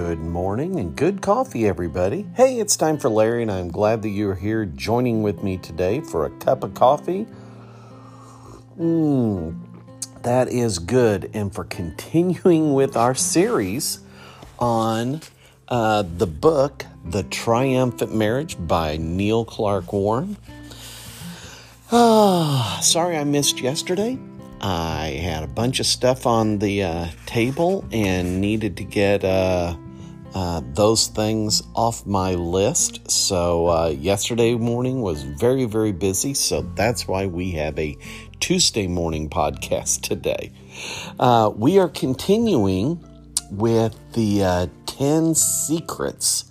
Good morning and good coffee, everybody. Hey, it's time for Larry, and I'm glad that you're here joining with me today for a cup of coffee. Mmm, that is good. And for continuing with our series on uh, the book, The Triumphant Marriage by Neil Clark Warren. Ah, sorry I missed yesterday. I had a bunch of stuff on the uh, table and needed to get uh, uh, those things off my list. So, uh, yesterday morning was very, very busy. So, that's why we have a Tuesday morning podcast today. Uh, we are continuing with the uh, 10 secrets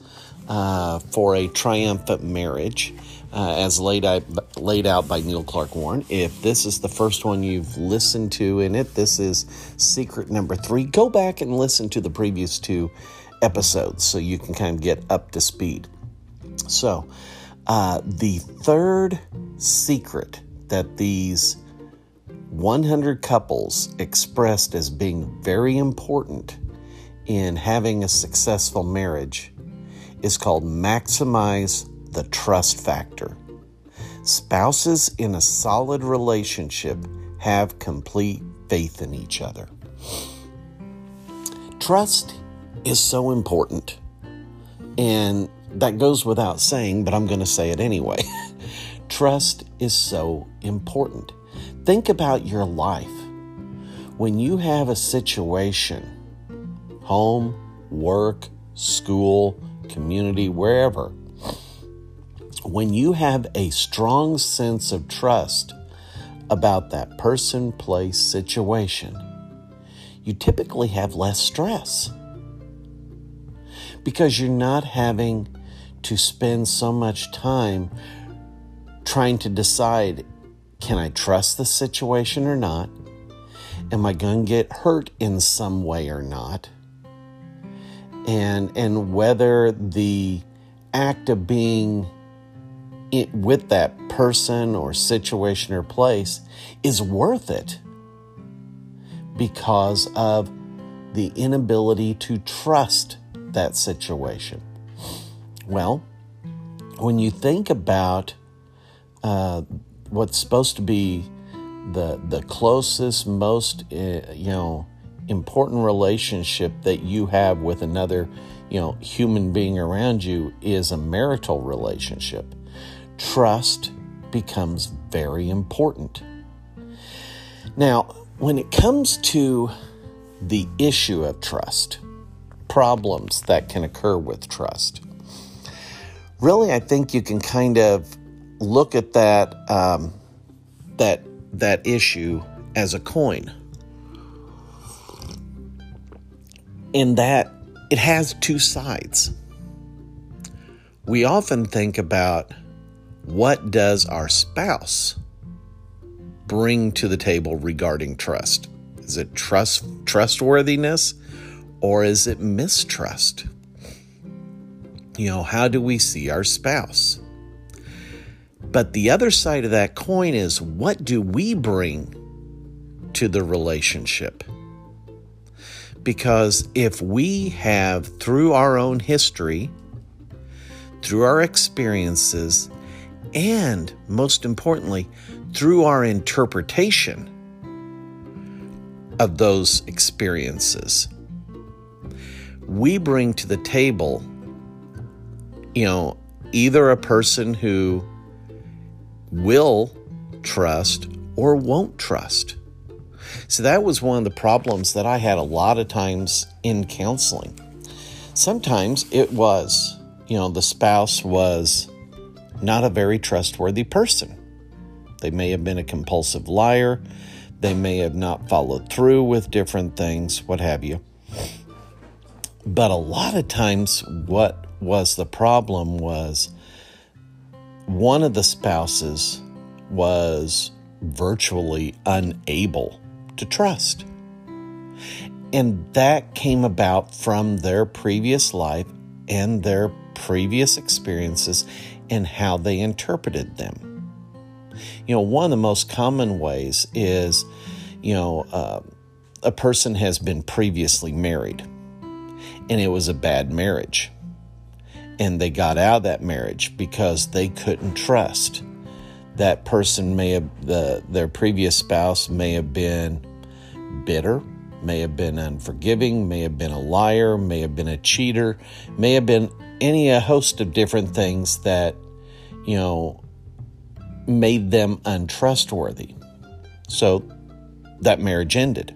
for a triumphant marriage uh, as laid out, laid out by Neil Clark Warren. If this is the first one you've listened to in it, this is secret number three. Go back and listen to the previous two episodes so you can kind of get up to speed. So, uh, the third secret that these 100 couples expressed as being very important in having a successful marriage is called maximize the trust factor. Spouses in a solid relationship have complete faith in each other. Trust is so important. And that goes without saying, but I'm going to say it anyway. Trust is so important. Think about your life. When you have a situation, home, work, school, community, wherever, when you have a strong sense of trust about that person, place, situation, you typically have less stress because you're not having to spend so much time trying to decide can I trust the situation or not? Am I going to get hurt in some way or not? And and whether the act of being it, with that person or situation or place is worth it because of the inability to trust that situation. Well, when you think about uh, what's supposed to be the the closest, most uh, you know important relationship that you have with another you know human being around you is a marital relationship trust becomes very important. Now, when it comes to the issue of trust, problems that can occur with trust, really, I think you can kind of look at that um, that that issue as a coin, in that it has two sides. We often think about what does our spouse bring to the table regarding trust? Is it trust trustworthiness or is it mistrust? You know, how do we see our spouse? But the other side of that coin is what do we bring to the relationship? Because if we have, through our own history, through our experiences, and most importantly, through our interpretation of those experiences, we bring to the table, you know, either a person who will trust or won't trust. So that was one of the problems that I had a lot of times in counseling. Sometimes it was, you know, the spouse was not a very trustworthy person. They may have been a compulsive liar. They may have not followed through with different things, what have you. But a lot of times, what was the problem was one of the spouses was virtually unable to trust. And that came about from their previous life and their previous experiences and how they interpreted them. You know, one of the most common ways is, you know, uh, a person has been previously married and it was a bad marriage. And they got out of that marriage because they couldn't trust. That person may have, the, their previous spouse may have been bitter, may have been unforgiving, may have been a liar, may have been a cheater, may have been any a host of different things that, you know, made them untrustworthy. So that marriage ended.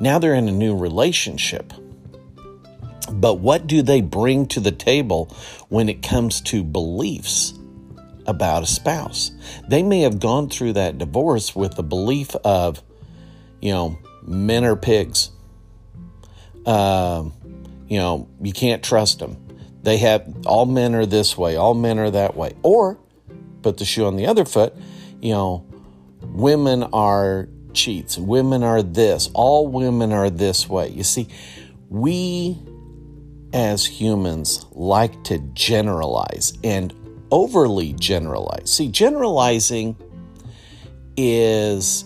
Now they're in a new relationship. But what do they bring to the table when it comes to beliefs about a spouse? They may have gone through that divorce with the belief of, you know, men are pigs. Uh, you know, you can't trust them. They have all men are this way, all men are that way. Or put the shoe on the other foot, you know, women are cheats, women are this, all women are this way. You see, we as humans like to generalize and overly generalize. See, generalizing is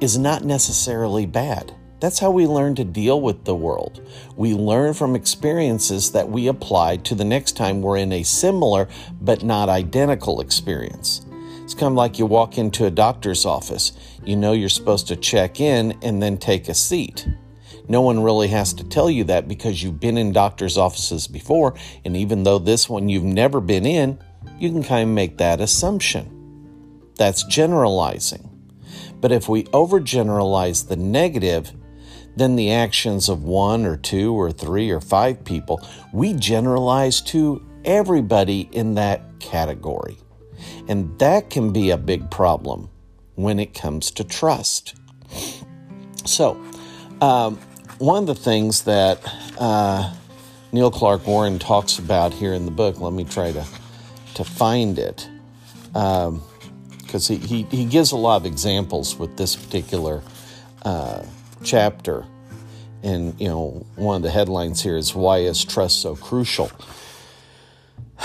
is not necessarily bad. That's how we learn to deal with the world. We learn from experiences that we apply to the next time we're in a similar but not identical experience. It's kind of like you walk into a doctor's office. You know you're supposed to check in and then take a seat. No one really has to tell you that because you've been in doctor's offices before, and even though this one you've never been in, you can kind of make that assumption. That's generalizing. But if we overgeneralize the negative, then the actions of one or two or three or five people, we generalize to everybody in that category. And that can be a big problem when it comes to trust. So, um, one of the things that uh, Neil Clark Warren talks about here in the book, let me try to, to find it, because um, he, he, he, gives a lot of examples with this particular uh, chapter. And, you know, one of the headlines here is Why is Trust So Crucial?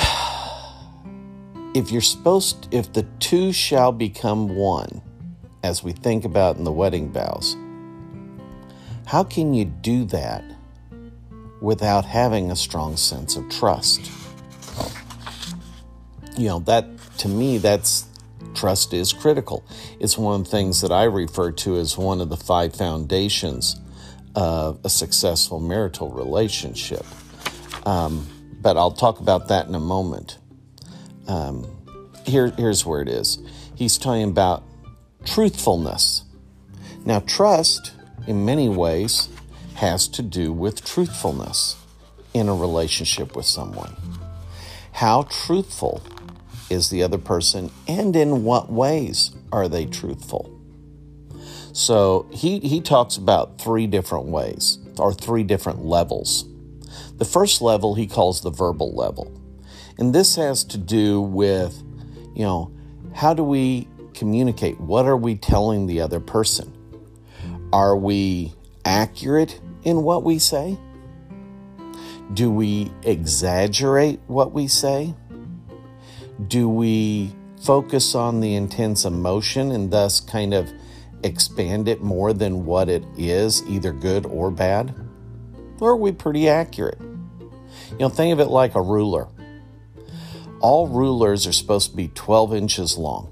if you're supposed, if the two shall become one, as we think about in the wedding vows, how can you do that without having a strong sense of trust? You know, that to me, that's trust is critical. It's one of the things that I refer to as one of the five foundations of a successful marital relationship. Um, but I'll talk about that in a moment. Um, here, here's where it is. He's talking about truthfulness. Now, trust in many ways, has to do with truthfulness in a relationship with someone. How truthful is the other person, and in what ways are they truthful? So he, he talks about three different ways or three different levels. The first level he calls the verbal level. And this has to do with, you know, how do we communicate? What are we telling the other person? Are we accurate in what we say? Do we exaggerate what we say? Do we focus on the intense emotion and thus kind of expand it more than what it is, either good or bad? Or are we pretty accurate? You know, think of it like a ruler. All rulers are supposed to be 12 inches long,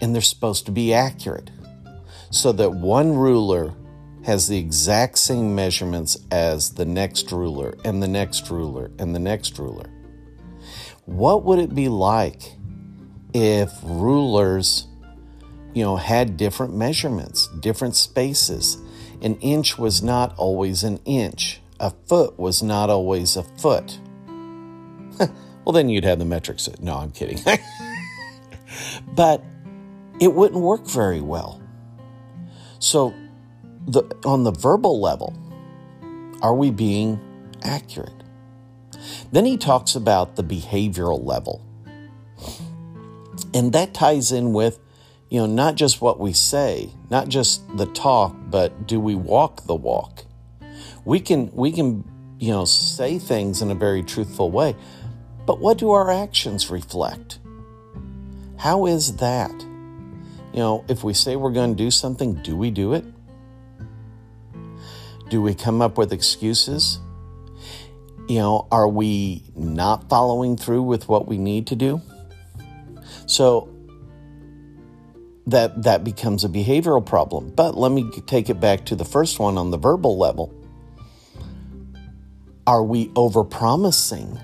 and they're supposed to be accurate so that one ruler has the exact same measurements as the next ruler and the next ruler and the next ruler. What would it be like if rulers, you know, had different measurements, different spaces? An inch was not always an inch. A foot was not always a foot. well, then you'd have the metrics. No, I'm kidding. but it wouldn't work very well. So, the, on the verbal level, are we being accurate? Then he talks about the behavioral level. And that ties in with, you know, not just what we say, not just the talk, but do we walk the walk? We can we can, you know, say things in a very truthful way, but what do our actions reflect? How is that? You know, if we say we're going to do something, do we do it? Do we come up with excuses? You know, are we not following through with what we need to do? So that that becomes a behavioral problem. But let me take it back to the first one on the verbal level. Are we overpromising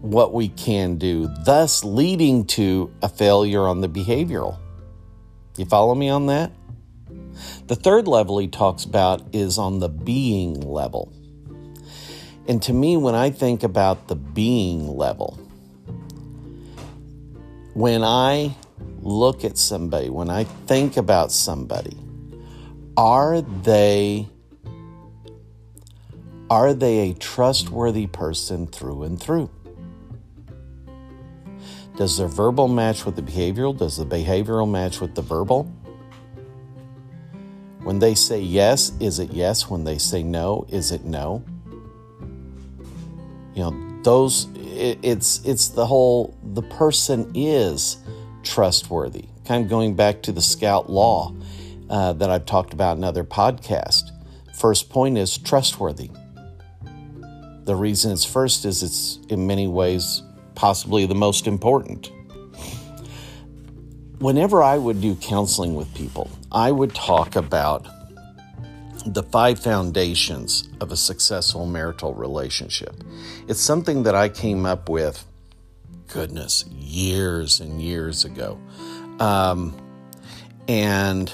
what we can do, thus leading to a failure on the behavioral? You follow me on that? The third level he talks about is on the being level. And to me, when I think about the being level, when I look at somebody, when I think about somebody, are they are they a trustworthy person through and through? Does their verbal match with the behavioral? Does the behavioral match with the verbal? When they say yes, is it yes? When they say no, is it no? You know, those it, it's it's the whole the person is trustworthy. Kind of going back to the Scout Law uh, that I've talked about in other podcasts. First point is trustworthy. The reason it's first is it's in many ways possibly the most important. Whenever I would do counseling with people, I would talk about the five foundations of a successful marital relationship. It's something that I came up with goodness, years and years ago. Um, and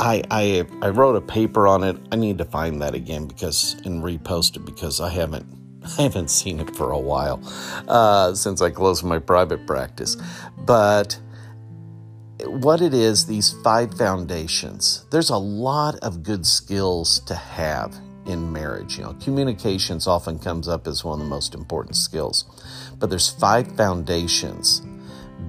I, I I wrote a paper on it. I need to find that again because and repost it because I haven't I haven't seen it for a while uh, since I closed my private practice. But what it is, these five foundations, there's a lot of good skills to have in marriage. You know, communications often comes up as one of the most important skills, but there's five foundations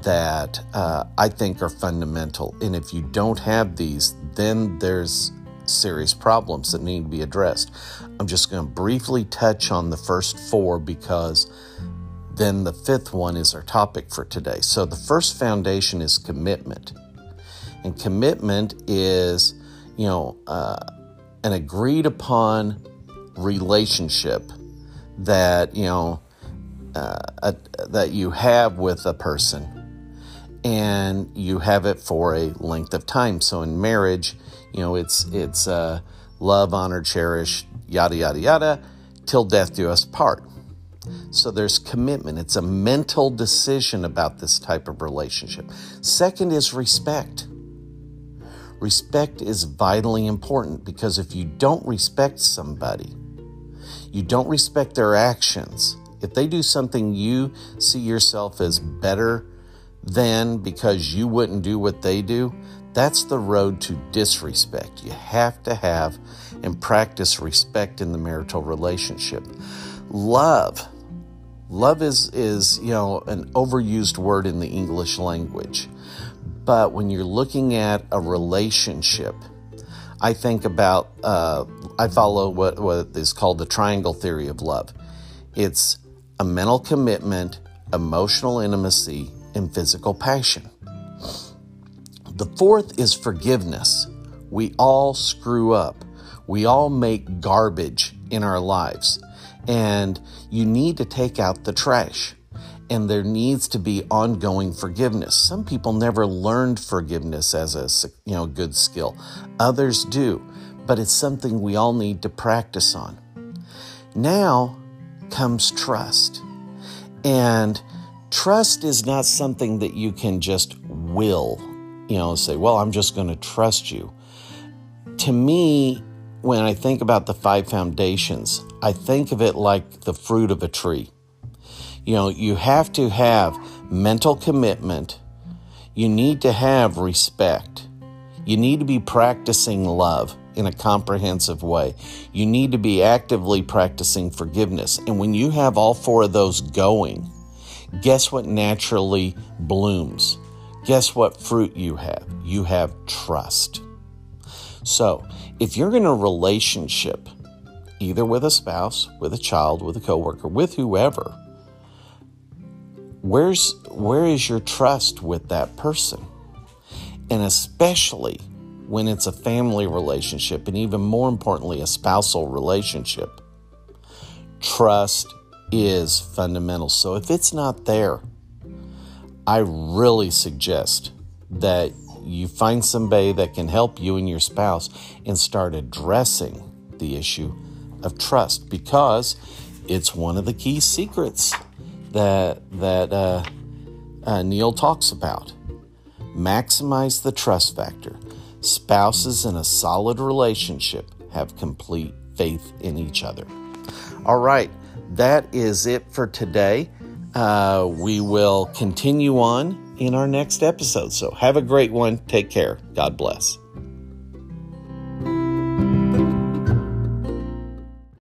that uh, I think are fundamental. And if you don't have these, then there's serious problems that need to be addressed. I'm just going to briefly touch on the first four because then the fifth one is our topic for today. So the first foundation is commitment. And commitment is, you know, uh, an agreed upon relationship that you know uh, a, that you have with a person and you have it for a length of time so in marriage you know it's it's uh, love honor cherish yada yada yada till death do us part. So there's commitment. It's a mental decision about this type of relationship. Second is respect. Respect is vitally important because if you don't respect somebody, you don't respect their actions. If they do something you see yourself as better than because you wouldn't do what they do, that's the road to disrespect. You have to have and practice respect in the marital relationship. Love. Love is, is you know, an overused word in the English language. But when you're looking at a relationship, I think about, uh, I follow what, what is called the triangle theory of love. It's a mental commitment, emotional intimacy, and physical passion. The fourth is forgiveness. We all screw up. We all make garbage in our lives. And you need to take out the trash and there needs to be ongoing forgiveness. Some people never learned forgiveness as a you know good skill. Others do, but it's something we all need to practice on. Now comes trust. And trust is not something that you can just will, you know, say, "Well, I'm just going to trust you." To me, when I think about the five foundations, I think of it like the fruit of a tree. You know, you have to have mental commitment. You need to have respect. You need to be practicing love in a comprehensive way. You need to be actively practicing forgiveness. And when you have all four of those going, guess what naturally blooms? Guess what fruit you have? You have trust. So, if you're in a relationship, either with a spouse, with a child, with a coworker, with whoever, where's where is your trust with that person and especially when it's a family relationship, and even more importantly, a spousal relationship. Trust is fundamental. So if it's not there, I really suggest that you find somebody that can help you and your spouse and start addressing the issue of trust because it's one of the key secrets that that uh, uh, Neil talks about. Maximize the trust factor. Spouses in a solid relationship have complete faith in each other. All right, that is it for today. Uh, we will continue on in our next episode. So have a great one. Take care. God bless.